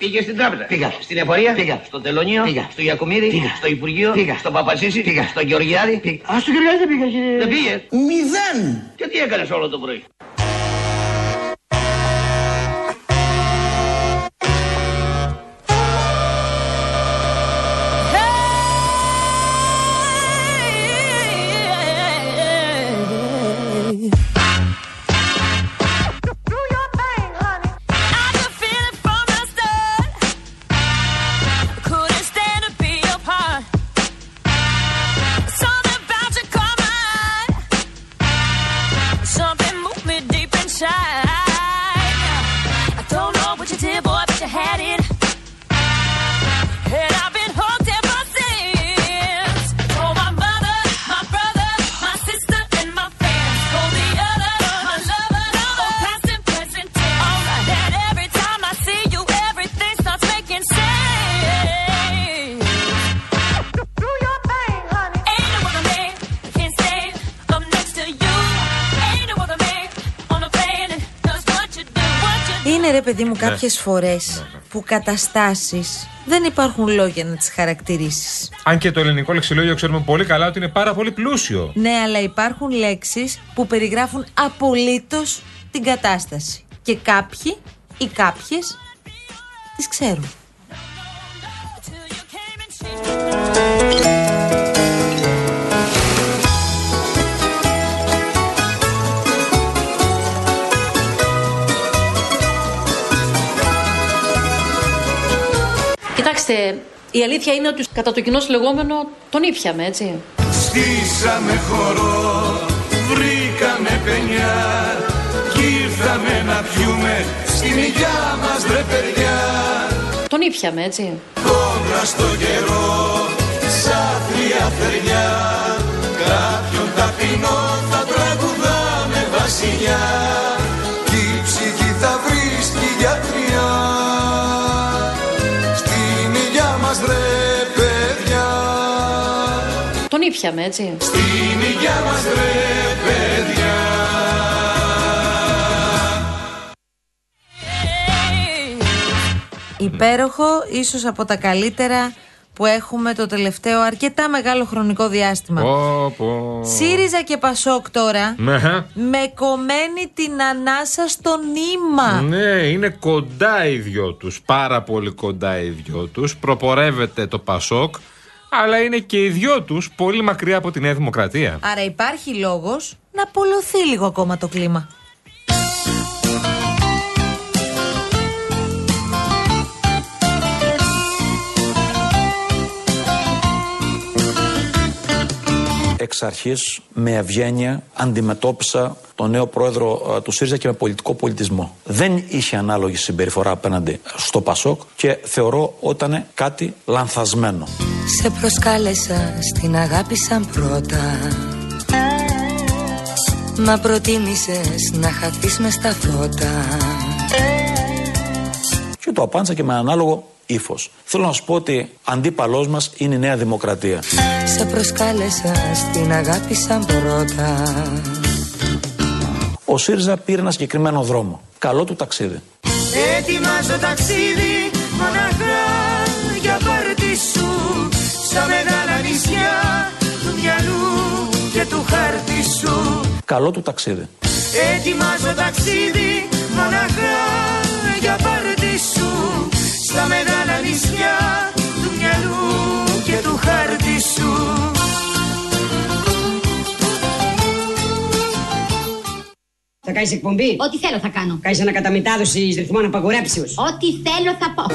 Πήγε στην τράπεζα. Πήγα. Στην εφορία. Πήγα. Στο τελωνίο. Πήγα. Στο Γιακουμίδη. Πήγα. Στο Υπουργείο. Πήγα. Στο Παπασίση. Πήγα. Στο Γεωργιάδη. Πήγα. Α, στο Γεωργιάδη δεν πήγα, κύριε. Δεν πήγε. Μηδέν. Και τι έκανες όλο το πρωί; had it. You do. Είναι ρε παιδί μου κάποιες φορές που καταστάσεις δεν υπάρχουν λόγια να τις χαρακτηρίσεις. Αν και το ελληνικό λεξιλόγιο ξέρουμε πολύ καλά ότι είναι πάρα πολύ πλούσιο. Ναι, αλλά υπάρχουν λέξεις που περιγράφουν απολύτως την κατάσταση. Και κάποιοι ή κάποιες τις ξέρουν. Κοιτάξτε, η αλήθεια είναι ότι κατά το κοινό λεγόμενο τον ήπιαμε, έτσι. Στήσαμε χορό, βρήκαμε πενιά Κι ήρθαμε να πιούμε στην υγειά μας ρε παιδιά Τον ήπιαμε, έτσι. Κόντρα στο καιρό, σαν θεία θεριά Κάποιον ταπεινό θα τραγουδάμε βασιλιά ήπιαμε, έτσι. Στην υγειά μας ρε παιδιά Υπέροχο, ίσως από τα καλύτερα που έχουμε το τελευταίο αρκετά μεγάλο χρονικό διάστημα. Πω, πω. ΣΥΡΙΖΑ και ΠΑΣΟΚ τώρα Ναι. με κομμένη την ανάσα στο νήμα. Ναι, είναι κοντά οι δυο τους, πάρα πολύ κοντά οι δυο τους. Προπορεύεται το Πασόκ, αλλά είναι και οι δυο τους πολύ μακριά από τη Νέα Δημοκρατία. Άρα υπάρχει λόγος να απολωθεί λίγο ακόμα το κλίμα. Εξ αρχής με ευγένεια αντιμετώπισα τον νέο πρόεδρο ε, του ΣΥΡΙΖΑ και με πολιτικό πολιτισμό. Δεν είχε ανάλογη συμπεριφορά απέναντι στο ΠΑΣΟΚ και θεωρώ ότι ήταν κάτι λανθασμένο. Σε προσκάλεσα στην αγάπη σαν πρώτα Μα προτίμησες να χαθείς μες στα φώτα Και το απάντησα και με ανάλογο ύφος. Θέλω να σου πω ότι αντίπαλός μας είναι η Νέα Δημοκρατία. Σε προσκάλεσα στην αγάπη σαν πρώτα Ο ΣΥΡΙΖΑ πήρε ένα συγκεκριμένο δρόμο. Καλό του ταξίδι. Ετοιμάζω ταξίδι μοναχά για πάρτι σου Στα μεγάλα νησιά του μυαλού και του χάρτη σου Καλό του ταξίδι. Ετοιμάζω ταξίδι μοναχά για πάρτι σου Στα μεγάλα νησιά του μυαλού και του χάρτη σου Θα κάνεις εκπομπή; Ό,τι θέλω θα κάνω. Κάνεις ανακαταμετάδοση ρυθμών απαγορέψεω. Ό,τι θέλω θα πω.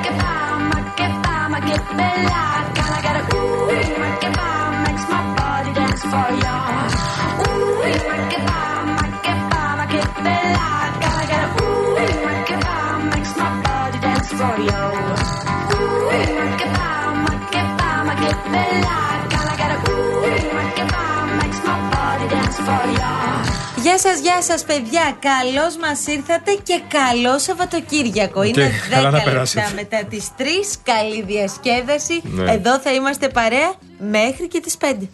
Γεια σας, γεια σας, παιδιά. Καλώς μας ήρθατε και καλό Σαββατοκύριακο. Είναι καλά 10 να λεπτά περάσετε. μετά τις 3. Καλή διασκέδαση. Ναι. Εδώ θα είμαστε παρέα μέχρι και τις 5.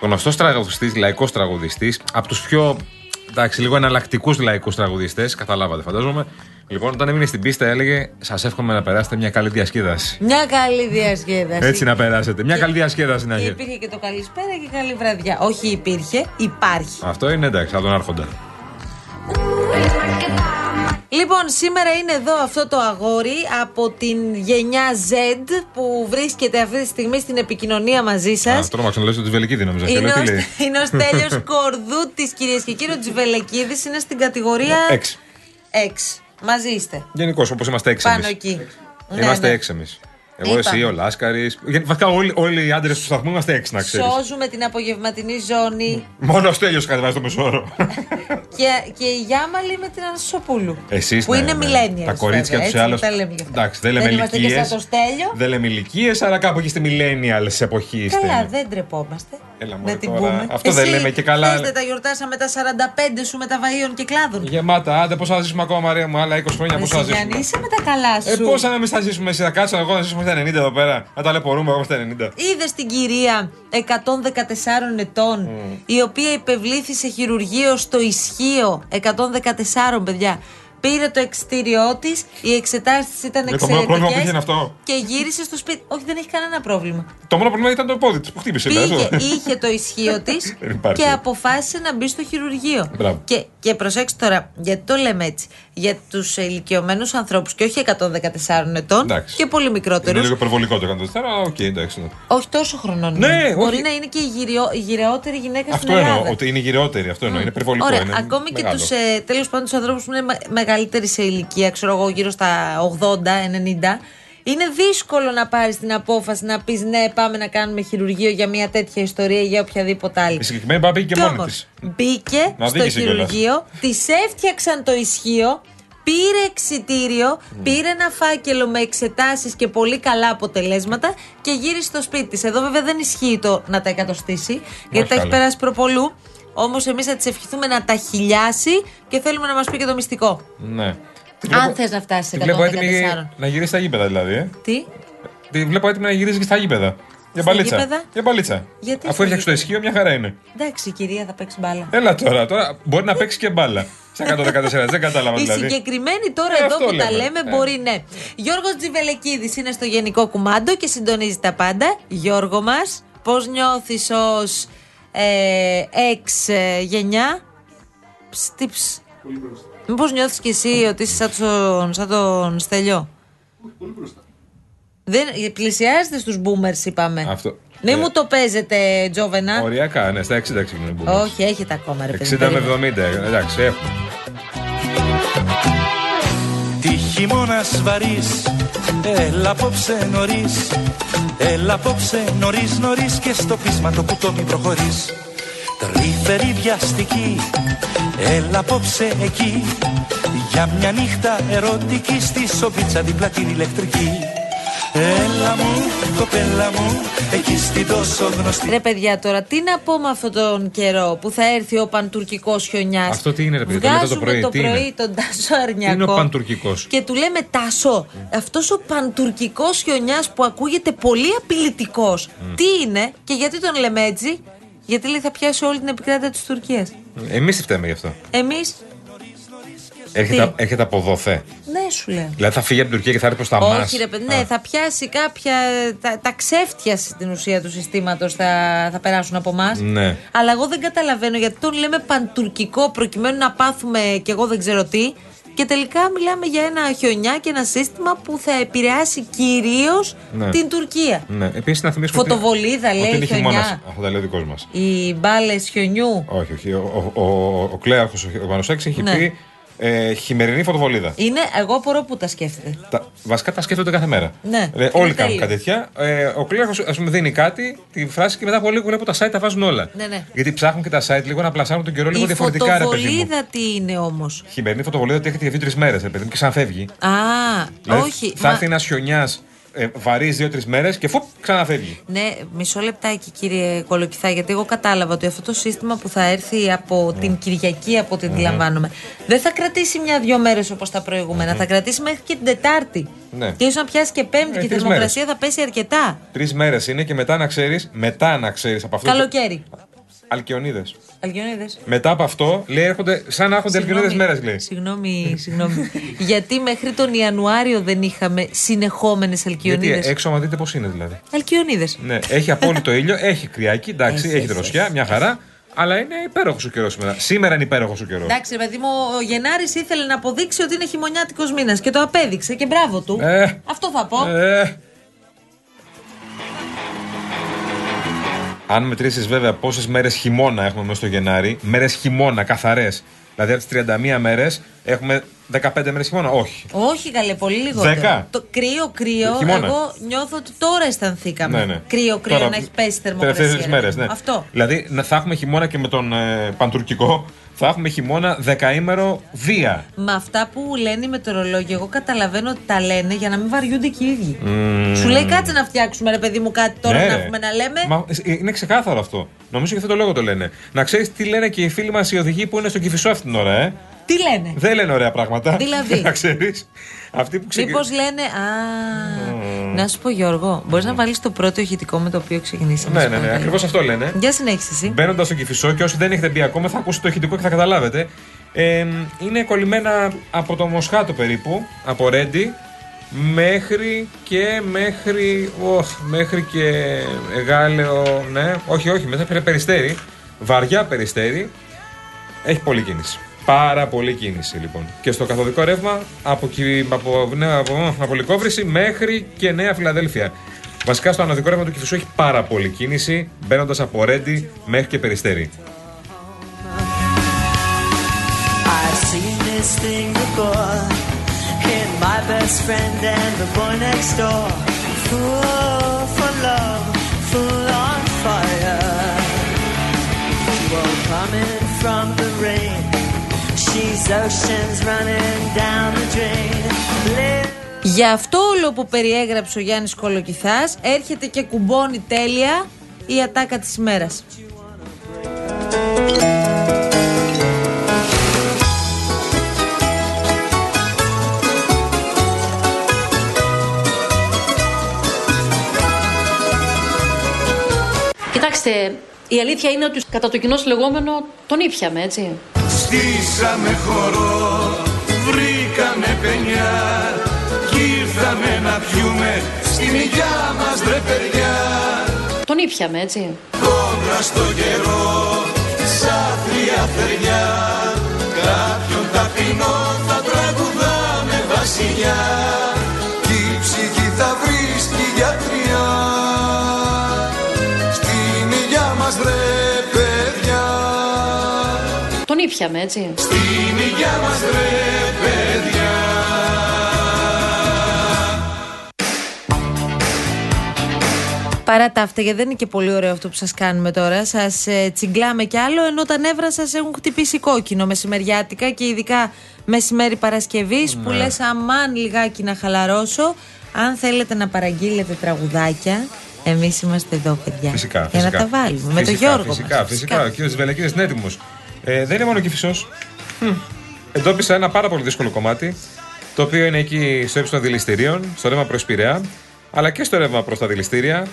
Γνωστός τραγουδιστής, λαϊκός τραγουδιστής, από τους πιο εντάξει, λίγο εναλλακτικούς λαϊκούς τραγουδιστές, καταλάβατε φαντάζομαι. Λοιπόν, όταν έμεινε στην πίστα, έλεγε Σας εύχομαι να περάσετε μια καλή διασκέδαση. Μια καλή διασκέδαση. Έτσι να περάσετε. Μια καλή διασκέδαση να Και έχει. υπήρχε και το καλησπέρα και καλή βραδιά. Όχι υπήρχε, υπάρχει. Αυτό είναι εντάξει, θα τον άρχοντα. Λοιπόν, σήμερα είναι εδώ αυτό το αγόρι από την γενιά Z που βρίσκεται αυτή τη στιγμή στην επικοινωνία μαζί σας. Α, τρόμαξα να λες ότι Βελικίδη νόμιζα. Και Είναι λέω ο, τι λέει. είναι ο Στέλιος Κορδούτης κυρίες και κύριοι. Ο Τζιβελεκίδης είναι στην κατηγορία Έξι. 6. Μαζί είστε. Γενικώς, όπως είμαστε έξι Πάνω εμείς. εκεί. Είμαστε Ναι, ναι. έξι εμείς. Εγώ, Είπαμε. εσύ, ο Λάσκαρης. Βασικά όλοι, όλοι οι άντρες του σταθμού είμαστε έξι, να ξέρεις. Σώζουμε την απογευματινή ζώνη Μόνο ο Στέλιος κατεβάζει το μεσόωρο. και, και η Γιάμαλη με την Ανασοπούλου. Εσείς Που είναι millennials, Τα κορίτσια βέβαια, τους έτσι, άλλους. μην τα λέμε γι' αυτά. Εντάξει, δεν Δεν λέμε είμαστε και ηλικίες. σαν το Στέλιο. Δεν λέμε ηλικίες, αλλά κάπου εκεί στη millennials εποχής είστε. Καλά, δεν τρεπόμαστε. Έλα, να μωρέ, την τώρα. πούμε. Αυτό δεν Εσύ λέμε και καλά. θες, δεν τα γιορτάσαμε τα 45 σου με τα βαΐων και κλάδων; Γεμάτα, άντε πώ θα ζήσουμε ακόμα, Μαρία μου, άλλα 20 χρόνια πώ Εσύ, θα Γιάννη, ζήσουμε. είσαι με τα καλά Ε, σου. πόσα να μην θα ζήσουμε, εσύ θα κάτσω εγώ να ζήσουμε στα 90 εδώ πέρα. Να ταλαιπωρούμε εγώ στα 90. Είδες την κυρία 114 ετών, η οποία υπευλήθη σε χειρουργείο στο ισχύο 114 παιδιά. Πήρε το εξτήριό της, οι εξετάσει τη ήταν Ε, το μόνο πρόβλημα που είχε εξαιρετικέ είναι αυτό. και γύρισε στο σπίτι. Όχι, δεν έχει κανένα πρόβλημα. Το μόνο πρόβλημα ήταν το πόδι της που χτύπησε. Πήγε, δηλαδή. είχε το ισχίο της Δεν υπάρχει. και αποφάσισε να μπει στο χειρουργείο. Μπράβο. Και, και προσέξτε τώρα, γιατί το λέμε έτσι. Για τους ηλικιωμένους ανθρώπους και όχι 114 ετών Εντάξει. και πολύ Είναι μικρότερου. λίγο υπερβολικό το 104, αλλά οκ, εντάξει. ναι. Όχι τόσο χρονών. Ναι, είναι. Μπορεί όχι. να είναι και η, γηραιό-, η γηραιότερη γυναίκα Αυτό στην Ελλάδα. εννοώ, ότι είναι γηραιότερη. Αυτό εννοώ. Είναι υπερβολικό. Ωραία, είναι ακόμη και μεγάλο. τους ε, τέλος πάντων τους ανθρώπους που είναι με- μεγαλύτεροι σε ηλικία, ξέρω εγώ γύρω στα 80-90, είναι δύσκολο να πάρεις την απόφαση να πεις ναι, πάμε να κάνουμε χειρουργείο για μια τέτοια ιστορία ή για οποιαδήποτε άλλη. Η συγκεκριμένη πάει και Κι μόνη όμως, της. μπήκε Να στο οδήγησε κιόλας. χειρουργείο, της έφτιαξαν το ισχύο, πήρε εξιτήριο, πήρε ένα φάκελο με εξετάσεις και πολύ καλά αποτελέσματα και γύρισε στο σπίτι της. Εδώ βέβαια δεν ισχύει το να τα εκατοστήσει, γιατί τα έχει καλά. περάσει προπολού. Όμως εμείς θα της ευχηθούμε να τα χιλιάσει και θέλουμε να μας πει και το μυστικό. Ναι. Τη Αν θες να φτάσεις σε τη βλέπω έτοιμη 114. να γυρίσει στα γήπεδα δηλαδή. Ε. Τι, Τη βλέπω έτοιμη να γυρίζει και στα γήπεδα. Για Στα μπαλίτσα. γήπεδα; Για μπαλίτσα. Γιατί Αφού στα έφτιαξε το ισχύο, μια χαρά είναι. εντάξει η κυρία θα παίξει μπάλα. Έλα τώρα, τώρα μπορεί να παίξει και μπάλα. Σε 114, δεν κατάλαβα Η δηλαδή. συγκεκριμένη τώρα Ε, εδώ αυτό που τα λέμε. λέμε Ε. μπορεί ναι. Γιώργος Τζιβελεκίδης είναι στο γενικό κουμάντο και συντονίζει τα πάντα. Γιώργο μας, πώς νιώθεις ως ε, εξ ε, γενιά. Ψ, τι ψ. Μήπως νιώθεις κι εσύ ότι είσαι σαν τον, σαν τον Στέλιο; Δεν, πλησιάζετε στους boomers είπαμε. Αυτό. Μην Ε, μου το παίζετε Τζόβενα. Οριακά, ναι, στα 60 ξεκινούν. οι boomers. Όχι, έχετε ακόμα ρε παιδί. 60 με περίμενε. 70, ε, εντάξει, έχουμε. Τι χειμώνας βαρύς. Έλα απόψε νωρίς. Έλα απόψε νωρίς νωρίς Και στο πείσμα το κουτό μη προχωρείς. Τρυφερή βιαστική. Έλα απόψε εκεί. Για μια νύχτα ερωτική Στη σοβίτσα δίπλα την ηλεκτρική Έλα μου, κοπέλα μου Εκεί στην τόσο γνωστή Ρε παιδιά, τώρα τι να πω με αυτόν τον καιρό που θα έρθει ο παντουρκικός χιονιάς; Αυτό τι είναι, ρε παιδί, το λέτε το Βγάζουμε πρωί, το τι πρωί είναι; τον Τάσο Αρνιακό. Είναι ο παντουρκικός; Και του λέμε Τάσο, αυτός ο παντουρκικός χιονιάς που ακούγεται πολύ απειλητικός. Τι είναι και γιατί τον λέμε έτσι, Γιατί λέει θα πιάσει όλη την επικράτεια της Τουρκίας. Εμείς τι φταίμε γι' αυτό. Εμείς, Έρχεται, έρχεται από δοθέ. ναι, σου λέω. Δηλαδή θα φύγει από την Τουρκία και θα έρθει προς τα μας. Όχι, ρε παιδί, ναι, θα πιάσει κάποια. Τα, τα ξέφτια στην ουσία του συστήματος θα, θα περάσουν από εμά. Ναι. Αλλά εγώ δεν καταλαβαίνω γιατί τον λέμε παντουρκικό προκειμένου να πάθουμε κι εγώ δεν ξέρω τι. Και τελικά μιλάμε για ένα χιονιά και ένα σύστημα που θα επηρεάσει κυρίως Ναι. την Τουρκία. Ναι. Επίσης να θυμίσουμε. ότι- Φωτοβολίδα, λέει, ότι είναι χιονιά. χειμώνας. Αυτό τα λέει ο δικός μας. Οι μπάλες χιονιού. Όχι, όχι. Ο, ο, ο, ο Κλέαρχος, ο Πανοσέξ, έχει Ναι. πει ε, χειμερινή φωτοβολίδα. Είναι, εγώ απορώ που τα σκέφτεται. Τα, βασικά τα σκέφτονται κάθε μέρα. Ναι, Ε, είναι όλοι κάνουν τέλειο. κάτι τέτοια. Ε, ο Κλέαρχο, ας πούμε, δίνει κάτι, τη φράση και μετά από λίγο βλέπω τα site τα βάζουν όλα. Ναι, ναι. Γιατί ψάχνουν και τα site λίγο να πλασάρουν τον καιρό λίγο Η διαφορετικά, ρε παιδί μου. φωτοβολίδα τι είναι όμως; Χειμερινή φωτοβολίδα ότι έχετε για δύο-τρεις μέρες, ρε παιδί μου, και σαν φεύγει. Α, Δηλαδή, όχι. Θα μα- έρθει ένας χιονιάς ε, βαρύς δύο-τρεις μέρες και φουπ, ξαναφεύγει. Ναι, μισό λεπτάκι κύριε Κολοκυθά, γιατί εγώ κατάλαβα ότι αυτό το σύστημα που θα έρθει από Ναι. την Κυριακή, από ό,τι αντιλαμβάνομαι, δεν θα κρατήσει μια-δυο μέρες όπως τα προηγούμενα. Θα κρατήσει μέχρι και την Τετάρτη. Ναι. Και ίσως να πιάσει και Πέμπτη Ε, και η τρεις θερμοκρασία θα πέσει αρκετά. Τρεις μέρες είναι και μετά να ξέρεις, μετά να ξέρεις από αυτό. Καλοκαίρι. Αλκιονίδες. Αλγιονίδε. Μετά από αυτό, λέει, έρχονται σαν να έρχονται αλκιονίδες μέρες, λέει. Συγγνώμη, συγγνώμη. γιατί μέχρι τον Ιανουάριο δεν είχαμε συνεχόμενες Γιατί αλκιονίδες. έξω, άμα δείτε πώς είναι δηλαδή. Αλκιονίδες. Ναι, έχει απόλυτο ήλιο, έχει κρυάκι, εντάξει, Έχει, έχει, έχει, δροσιά, μια χαρά. Αλλά είναι υπέροχος ο καιρός σήμερα. Σήμερα είναι υπέροχος ο καιρός. Εντάξει, ρε παιδί μου, ο Γενάρης ήθελε να αποδείξει ότι είναι χειμωνιάτικος μήνας και το απέδειξε και μπράβο του. Ε. Αυτό θα πω. Ε. Αν μετρήσεις βέβαια πόσες μέρες χειμώνα έχουμε μέσα στο Γενάρη, μέρες χειμώνα καθαρές. Δηλαδή από τις 31 μέρες έχουμε 15 μέρες χειμώνα. Όχι. Όχι, καλέ, πολύ λιγότερο. Δέκα. Το κρύο, κρύο. Χειμώνα. Εγώ νιώθω ότι τώρα αισθανθήκαμε. Ναι, ναι. Κρύο, κρύο Τώρα, να έχει πέσει η Τελευταίες θερμοκρασία. τρεις ρε μέρες, παιδί μου. ναι. Αυτό. Δηλαδή να- θα έχουμε χειμώνα και με τον ε, παντουρκικό. Θα έχουμε χειμώνα δεκαήμερο βία. Με αυτά που λένε οι μετεωρολόγοι, εγώ καταλαβαίνω ότι τα λένε για να μην βαριούνται και οι ίδιοι. Μμμ. Σου λέει κάτσε να φτιάξουμε, ρε παιδί μου, κάτι τώρα Ναι, να ρε. έχουμε να λέμε. Μα, ε, είναι ξεκάθαρο αυτό. Νομίζω και αυτό το λόγο το λένε. Να ξέρεις τι λένε και οι φίλοι μας οι οδηγοί που είναι στο κυφισό αυτή την ώρα, ε; Τι λένε; Δεν λένε ωραία πράγματα. Δηλαδή; να ξέρεις. Αυτοί που Μήπως ξεκινούν. λένε. Α. Να σου πω, Γιώργο, μπορείς να βάλεις το πρώτο ηχητικό με το οποίο ξεκινήσαμε. Ναι, σου ναι, ναι, παρακαλώ. ακριβώς αυτό λένε. Για συνέχισε εσύ. Μπαίνοντας στο κυφισό και όσοι δεν έχετε μπει ακόμα θα ακούσετε το ηχητικό και θα καταλάβετε. Ε, είναι κολλημένα από το Μοσχάτο περίπου, από Ρέντι, μέχρι και μέχρι. Οχ, μέχρι και Γάλεο. Ναι, όχι, όχι, μετά πήρε περιστέρι. Βαριά περιστέρι. Έχει πολλή κίνηση. Πάρα πολλή κίνηση λοιπόν. Και στο καθοδικό ρεύμα από, Κι- από, ναι, από, από Λυκόβρηση μέχρι και Νέα Φιλαδέλφια. Βασικά στο αναδικό ρεύμα του Κυφισού έχει πάρα πολλή κίνηση μπαίνοντας από Ρέντι μέχρι και Περιστέρι. I've seen this thing before in my best friend and the boy next door. Fool for love, fool on fire. Well, coming from the rain, Για αυτό όλο που περιέγραψε ο Γιάννης Κολοκυθάς έρχεται και κουμπώνει τέλεια η ατάκα της ημέρας. Κοιτάξτε, η αλήθεια είναι ότι κατά το κοινό λεγόμενο τον ήπιαμε, έτσι. Στήσαμε χορό, βρήκαμε πενιά Κι ήρθαμε να πιούμε στην υγειά μας ρε παιδιά. Τον ήπιαμε, έτσι. Κόντρα στο καιρό, σαν θεία θεριά. Κάποιον ταπεινό θα τραγουδάμε βασιλιά Τον ήπιαμε, έτσι. Στην υγειά μας ρε παιδιά Παρά τα αυτά, γιατί δεν είναι και πολύ ωραίο αυτό που σας κάνουμε τώρα, σας ε, τσιγκλάμε κι άλλο, ενώ τα νεύρα σας έχουν χτυπήσει κόκκινο μεσημεριάτικα και ειδικά μεσημέρι Παρασκευής που Ναι. λες αμάν λιγάκι να χαλαρώσω. Αν θέλετε να παραγγείλετε τραγουδάκια, εμείς είμαστε εδώ, παιδιά. Φυσικά. Για φυσικά. να τα βάλουμε. με τον Φυσικά, Γιώργο. Φυσικά, μας, φυσικά. Ο κύριος Βελεκίδης είναι έτοιμος. Ε, δεν είναι μόνο κυφισό. Εντόπισα ένα πάρα πολύ δύσκολο κομμάτι. Το οποίο είναι εκεί στο ύψος των δηληστηρίων, στο ρεύμα προς Πειραιά, αλλά και στο ρεύμα προς τα δηληστήρια.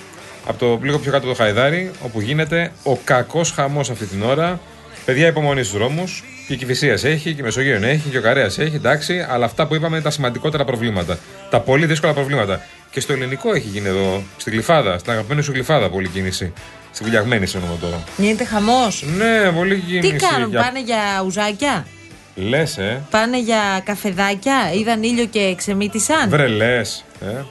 Από το λίγο πιο κάτω το Χαϊδάρι, όπου γίνεται ο κακός χαμός αυτή την ώρα. Παιδιά, υπομονή στους δρόμους. Και η Κυφυσίας έχει, και η Μεσογείων έχει, και ο Καρέας έχει, εντάξει. Αλλά αυτά που είπαμε είναι τα σημαντικότερα προβλήματα. Τα πολύ δύσκολα προβλήματα. Και στο ελληνικό έχει γίνει εδώ, στην Γλυφάδα, στην αγαπημένη σου Γλυφάδα, πολύ κίνηση. Στη βουλιαγμένη εννοώ τώρα. Γίνεται χαμός. Ναι, πολύ κίνηση. Τι κάνουν, για- πάνε για ουζάκια; Λες, ε. Πάνε για καφεδάκια, είδαν ήλιο και ξεμύτησαν. Βρε, λες. Ε.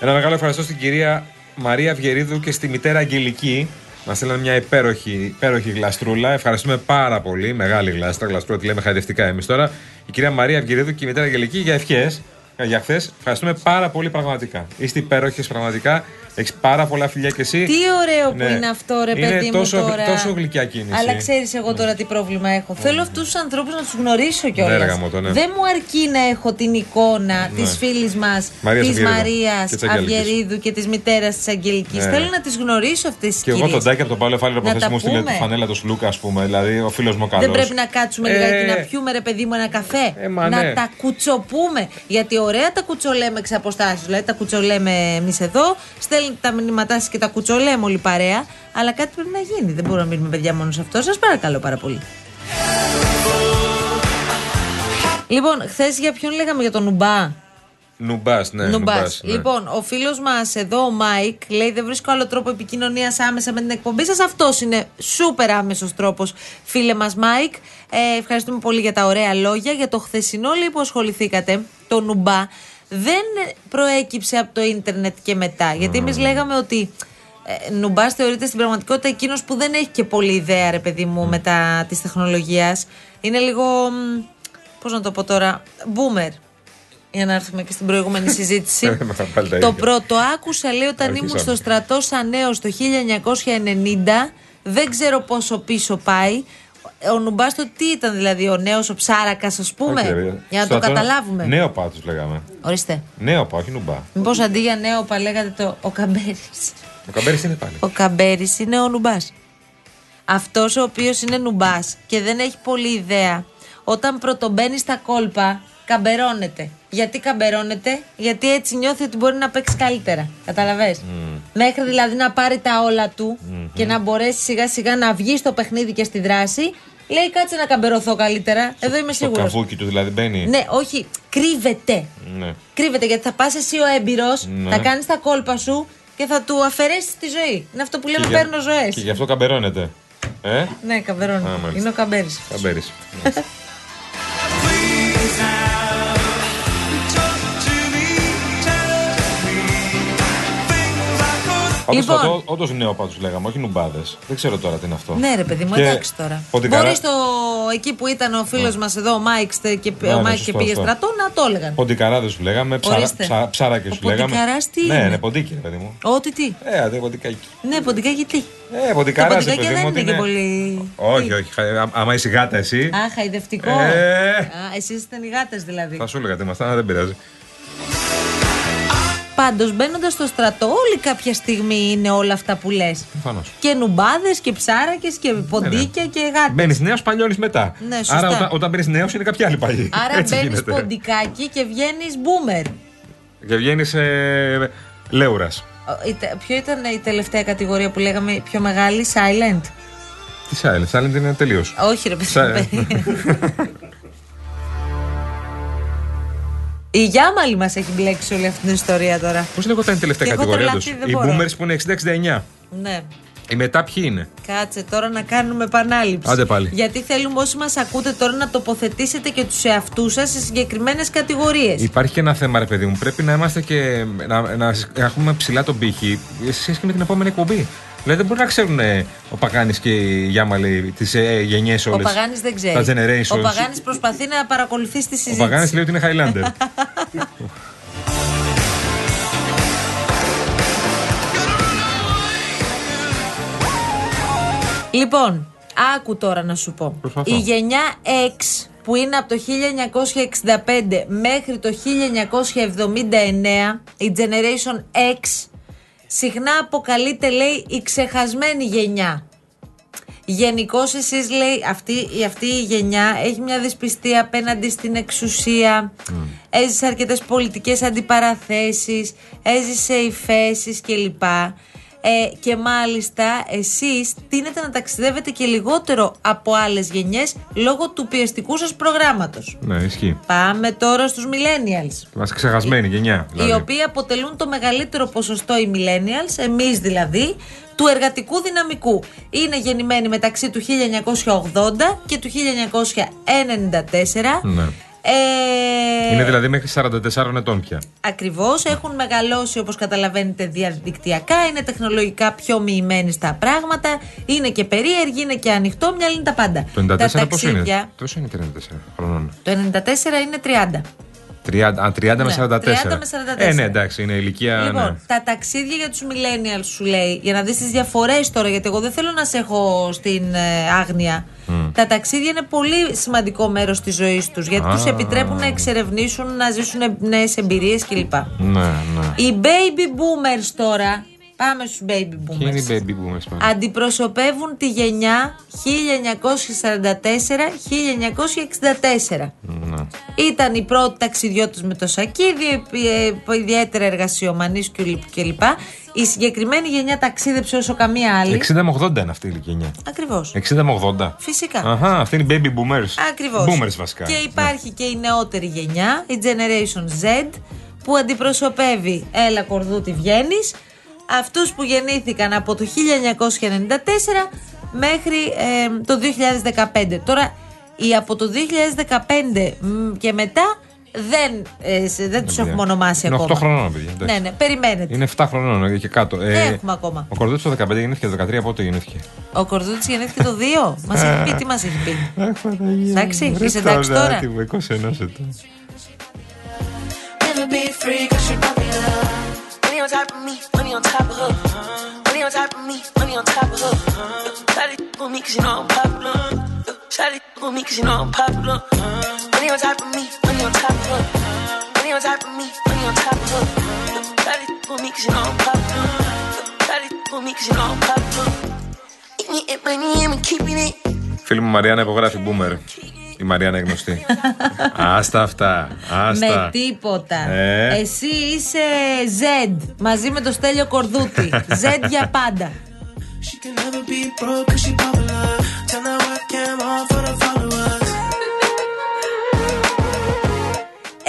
Ένα μεγάλο ευχαριστώ στην κυρία Μαρία Βιερίδου και στη μητέρα Αγγελική. Μας στείλαν μια υπέροχη, υπέροχη γλαστρούλα. Ευχαριστούμε πάρα πολύ. Μεγάλη γλάστρα. Γλαστρούλα τη λέμε χαϊδευτικά εμείς τώρα. Η κυρία Μαρία Βιερίδου και η μητέρα Αγγελική για ευχές. Για χθες. Ευχαριστούμε πάρα πολύ πραγματικά. Είστε υπέροχες πραγματικά. Έχεις πάρα πολλά φιλιά και εσύ. Τι ωραίο Ναι. που είναι αυτό, ρε Είναι παιδί μου τόσο, τώρα. τόσο γλυκιά κίνηση. Αλλά ξέρεις εγώ τώρα τι πρόβλημα έχω. Θέλω αυτούς τους ανθρώπους να τους γνωρίσω Ναι, κιόλα. ρε γαμώτο, ναι. Δεν μου αρκεί να έχω την εικόνα Ναι. της φίλης μας, Μαρίας της Αυγερίδου Μαρίας και της Αγγέλικης. Αυγερίδου και της μητέρας της Αγγελικής. Ναι. Θέλω να τις γνωρίσω αυτές τις Και εγώ τον Τάκη από τον Παύλο Εφάλιρο Να από χθε τα μου στείλε πούμε. τη φανέλα του Σλούκα, ας πούμε. Δηλαδή ο φίλος μου ο καλό. Δεν πρέπει να κάτσουμε Ε, λιγάκι να πιούμε ρε παιδί μου ένα καφέ. μα να ναι. τα κουτσοπούμε. Γιατί ωραία τα κουτσολέμε εξ αποστάσεως. Δηλαδή τα κουτσολέμε εμείς εδώ, στέλνετε τα μηνύματά σας και τα κουτσολέμε όλη η παρέα. Αλλά κάτι πρέπει να γίνει. Δεν μπορούμε να μείνουμε παιδιά μόνο σε αυτό. Σας παρακαλώ πάρα πολύ. Λοιπόν, χθες για ποιον λέγαμε για τον Νουμπά; Νουμπάς, ναι. Νουμπάς. Νουμπάς, ναι. Λοιπόν, ο φίλος μας εδώ, ο Μάικ, λέει: Δεν βρίσκω άλλο τρόπο επικοινωνίας άμεσα με την εκπομπή σας. Αυτός είναι σούπερ άμεσος τρόπος, φίλε μας, Μάικ. Ε, ευχαριστούμε πολύ για τα ωραία λόγια. Για το χθεσινό, λέει, που ασχοληθήκατε, το Νουμπά, δεν προέκυψε από το ίντερνετ και μετά. Γιατί εμείς λέγαμε ότι ε, Νουμπάς θεωρείται στην πραγματικότητα εκείνος που δεν έχει και πολλή ιδέα, ρε παιδί μου, μετά της τεχνολογίας. Είναι λίγο. Πώς να το πω τώρα, boomer. Για να έρθουμε και στην προηγούμενη συζήτηση. Πάλι τα το ίδια. πρώτο άκουσα, λέει, όταν ήμουν Αρχίσαμε. στο στρατό σαν νέος το 1990. Δεν ξέρω πόσο πίσω πάει. Ο Νουμπάστο τι ήταν δηλαδή, ο νέος ο ψάρακας ας πούμε. Όχι, ρε. για να το Στρατό- καταλάβουμε; Νέο πά του λέγαμε. Ορίστε. Νέο πά, όχι νουμπά. Μήπως αντί για νέο πα λέγατε το ο Καμπέρης. Ο Καμπέρι είναι πάλι. Ο Καμπέρης είναι ο Νουμπάς. Αυτός ο οποίος είναι Νουμπάς και δεν έχει πολλή ιδέα, όταν πρωτομπαίνει στα κόλπα, καμπερώνεται. Γιατί καμπερώνεται, γιατί έτσι νιώθει ότι μπορεί να παίξει καλύτερα. Καταλαβες; Μέχρι δηλαδή να πάρει τα όλα του και να μπορέσει σιγά σιγά να βγει στο παιχνίδι και στη δράση, λέει κάτσε να καμπερωθώ καλύτερα. Εδώ είμαι Στο σίγουρος. καβούκι του δηλαδή μπαίνει. Ναι, όχι, κρύβεται. Ναι. Κρύβεται γιατί θα πας εσύ ο έμπειρος, Ναι. θα κάνεις τα κόλπα σου και θα του αφαιρέσεις τη ζωή. Είναι αυτό που λέμε Και για- παίρνω ζωές. Και γι' αυτό καμπερώνεται. Ε, Ναι, καμπερώνει. Α, μάλιστα. Είναι ο καμπέρι. Καμπέρι. Πάντω Λοιπόν. λοιπόν, όντως νέο πάντως λέγαμε, όχι νουμπάδες. Δεν ξέρω τώρα τι είναι αυτό. Ναι, ρε παιδί μου, Και εντάξει τώρα. Ποντικαρά- Μπορεί στο εκεί που ήταν ο φίλος μας εδώ, ο Μάικ στε- και, Ναι, ο ναι, Μάικ και σωστό πήγε αυτό. στρατό, να το έλεγαν. Ποντικαράδες σου λέγαμε, ψαρα, Ορίστε. ψα, ψάρακες Ο σου λέγαμε. ποντικαράς τι ναι, είναι; ναι, ποντίκι, ρε παιδί μου. Ό,τι τι. Ε, αντί ποντικάκι. Ναι, ποντικά γιατί. Ε, ποντικαράς, Τα ρε ποντικάκια παιδί μου. δεν ότι είναι και είναι- πολύ. Όχι, όχι. χα- α- Άμα είσαι γάτα εσύ, Α, χαϊδευτικό. Ε. Α, εσείς ήταν οι γάτες δηλαδή. θα σου έλεγα τι ήμασταν, αλλά δεν πειράζει. Πάντως, μπαίνοντας στο στρατό, όλη κάποια στιγμή είναι όλα αυτά που λες. Προφανώς. Και νουμπάδες και ψάρακες και ποντίκια και γάτες. Μπαίνεις νέος, παλιώνεις μετά. Ναι, σωστά. Άρα όταν, όταν μπαίνεις νέος είναι κάποια άλλη παλιή. Άρα Έτσι μπαίνεις γίνεται. ποντικάκι και βγαίνεις boomer. Και βγαίνεις ε, λέουρας. Ο- η τε- Ποιο ήταν η τελευταία κατηγορία που λέγαμε η πιο μεγάλη, silent; Τι silent, silent είναι τελείως. Όχι, ρε παιδί. Η Γιάμαλη μας έχει μπλέξει όλη αυτή την ιστορία τώρα. Πώς λέγονταν η τελευταία Και έχω κατηγορία τους. τρελαθεί, δεν Οι μπορώ. boomers που είναι 60-69. Ναι. Οι μετά ποιοι είναι; Κάτσε τώρα να κάνουμε επανάληψη. Άντε πάλι. Γιατί θέλουμε όσοι μας ακούτε τώρα να τοποθετήσετε και τους εαυτούς σας σε συγκεκριμένες κατηγορίες. Υπάρχει και ένα θέμα, ρε παιδί μου. Πρέπει να είμαστε και. να, να έχουμε ψηλά τον πύχη σε σχέση και με την επόμενη εκπομπή. Δηλαδή δεν μπορεί να ξέρουν ε, ο Παγάνης και η Γιάμαλη τις ε, γενιές όλες. Ο Παγάνης δεν ξέρει. Τα generations. Ο Παγάνης προσπαθεί να παρακολουθεί τη Ο συζήτηση. Παγάνης λέει ότι είναι Highlander. Λοιπόν, άκου τώρα να σου πω. Προσπαθώ. Η γενιά X που είναι από το 1965 μέχρι το 1979, η Generation X, συχνά αποκαλείται λέει η ξεχασμένη γενιά. Γενικώς εσείς λέει αυτή, η- αυτή η γενιά έχει μια δυσπιστία απέναντι στην εξουσία, έζησε αρκετές πολιτικές αντιπαραθέσεις, έζησε υφέσεις κλπ. Ε, και μάλιστα εσείς τείνετε να ταξιδεύετε και λιγότερο από άλλες γενιές λόγω του πιεστικού σας προγράμματος. Ναι, ισχύει. Πάμε τώρα στους millennials. Είμαστε ξεχασμένη γενιά. Οι Δηλαδή. οποίοι αποτελούν το μεγαλύτερο ποσοστό οι millennials, εμείς δηλαδή, του εργατικού δυναμικού. Είναι γεννημένοι μεταξύ του 1980 και του 1994. Ναι. Ε, Είναι δηλαδή μέχρι 44 ετών πια. Ακριβώς. Έχουν μεγαλώσει όπως καταλαβαίνετε διαδικτυακά. Είναι τεχνολογικά πιο μοιημένοι στα πράγματα. Είναι και περίεργοι, είναι και ανοιχτό. Μια είναι τα πάντα. Το 94 τα πόσο ταξίδια. είναι. Πόσο είναι 34 χρονών. Το 94 είναι 30. 30, α, 30 με Ναι, 44. 30 με 44. Ε, ναι, εντάξει, είναι ηλικία. Λοιπόν, ναι. τα ταξίδια για τους millennials σου λέει, για να δεις τις διαφορές τώρα, γιατί εγώ δεν θέλω να σε έχω στην ε, άγνοια. Τα ταξίδια είναι πολύ σημαντικό μέρος της ζωής τους, γιατί Α. τους επιτρέπουν να εξερευνήσουν, να ζήσουν νέες εμπειρίες κλπ. Ναι, ναι. Οι baby boomers τώρα, πάμε στους baby Ποιοι είναι οι boomers. baby boomers πάλι. Αντιπροσωπεύουν τη γενιά 1944-1964. Ναι. Ήταν οι πρώτοι ταξιδιώτες με το σακίδι, ε, ε, ιδιαίτερα εργασιομανείς κλπ. Η συγκεκριμένη γενιά ταξίδεψε όσο καμία άλλη. 60 με 80 είναι αυτή η γενιά. Ακριβώς. 60 με 80. Φυσικά. Αχα, αυτή είναι οι baby boomers. Ακριβώς. Boomers βασικά. Και υπάρχει και η νεότερη γενιά, η Generation Z, που αντιπροσωπεύει, έλα κορδούτη βγαίνεις, αυτούς που γεννήθηκαν από το 1994 μέχρι ε, το 2015. Τώρα, οι από το 2015 μ, και μετά δεν, ε, σε- δεν τους παιδιά. έχουμε ονομάσει Είναι ακόμα. 8 χρονών, παιδιά. εντάξει. Ναι, ναι, περιμένετε. Είναι 7 χρονών και κάτω. Ε, Δεν έχουμε ακόμα. Ο Κορδούτης το 15 γεννήθηκε, το 13 πότε γεννήθηκε; Ο Κορδούτης γεννήθηκε το 2. μας έχει πει, τι μας έχει πει. Εντάξει, είσαι εντάξει τώρα. μου, 21 ετών. Money on top of me, money on top of her. Money on top of me, money on top of her. Shawty on me cause you know I'm popular. Shawty on me cause you know I'm popular. Money on top of me, money on top of her. Money on top of me, money on top of her. Shawty on me cause you know I'm popular. Shawty on me cause you know I'm popular. Eat me and money and we keeping it. Φίλη μου Μαριάννα υπογράφει boomer. Η Μαριάννα είναι γνωστή. Άστα αυτά. Άστα. Με τίποτα. Ε. Εσύ είσαι Z μαζί με το Στέλιο Κορδούτη. Z για πάντα. She can never be broke cause she popular. Turn the webcam on for the followers.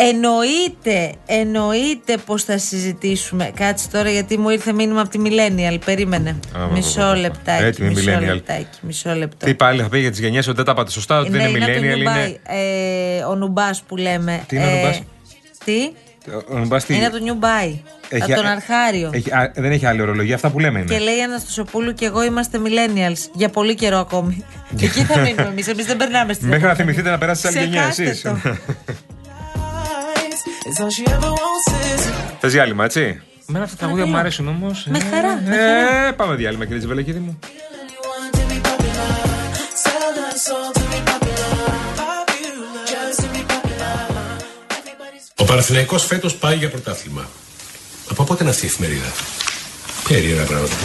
Εννοείται, εννοείται πως θα συζητήσουμε. Κάτσε τώρα γιατί μου ήρθε μήνυμα από τη Millennial. Περίμενε. Α, μισό βα, βα, βα. λεπτάκι. Έτοιμη μισό Millennial. λεπτάκι. Μισό λεπτό. Τι πάλι θα πει για τις γενιές ότι δεν τα πάτε σωστά, ότι Ναι, δεν είναι από το millennial, Νιουμπάι. είναι. Ε, ο Νουμπάς που λέμε. Τι είναι ο Νουμπάς; Τι; Ο Νουμπάς τι- Είναι από το Νιουμπάι. Έχει- Από τον Αρχάριο. Έχει- α, δεν έχει άλλη ορολογία, αυτά που λέμε είναι. Και λέει η Αναστασοπούλου και εγώ είμαστε millennials. Για πολύ καιρό ακόμη. Εκεί θα μείνουμε εμείς. Εμείς δεν περνάμε στην Μέχρι να θυμηθείτε να περάσετε σε άλλη γενιά Ξεχάστε εσεί. Θες διάλειμμα, έτσι; Μένα αυτά τα τραγούδια μου αρέσουν όμως. Με χαρά, με Ε, πάμε διάλειμμα, κύριε Τζιβελεκίδη μου. anyone to be popular. Sell her soul to be popular. Popular. Just to be popular. Ο Παναθηναϊκός φέτος πάει για πρωτάθλημα. Από πότε είναι αυτή η εφημερίδα; Περίεργα πράγματα.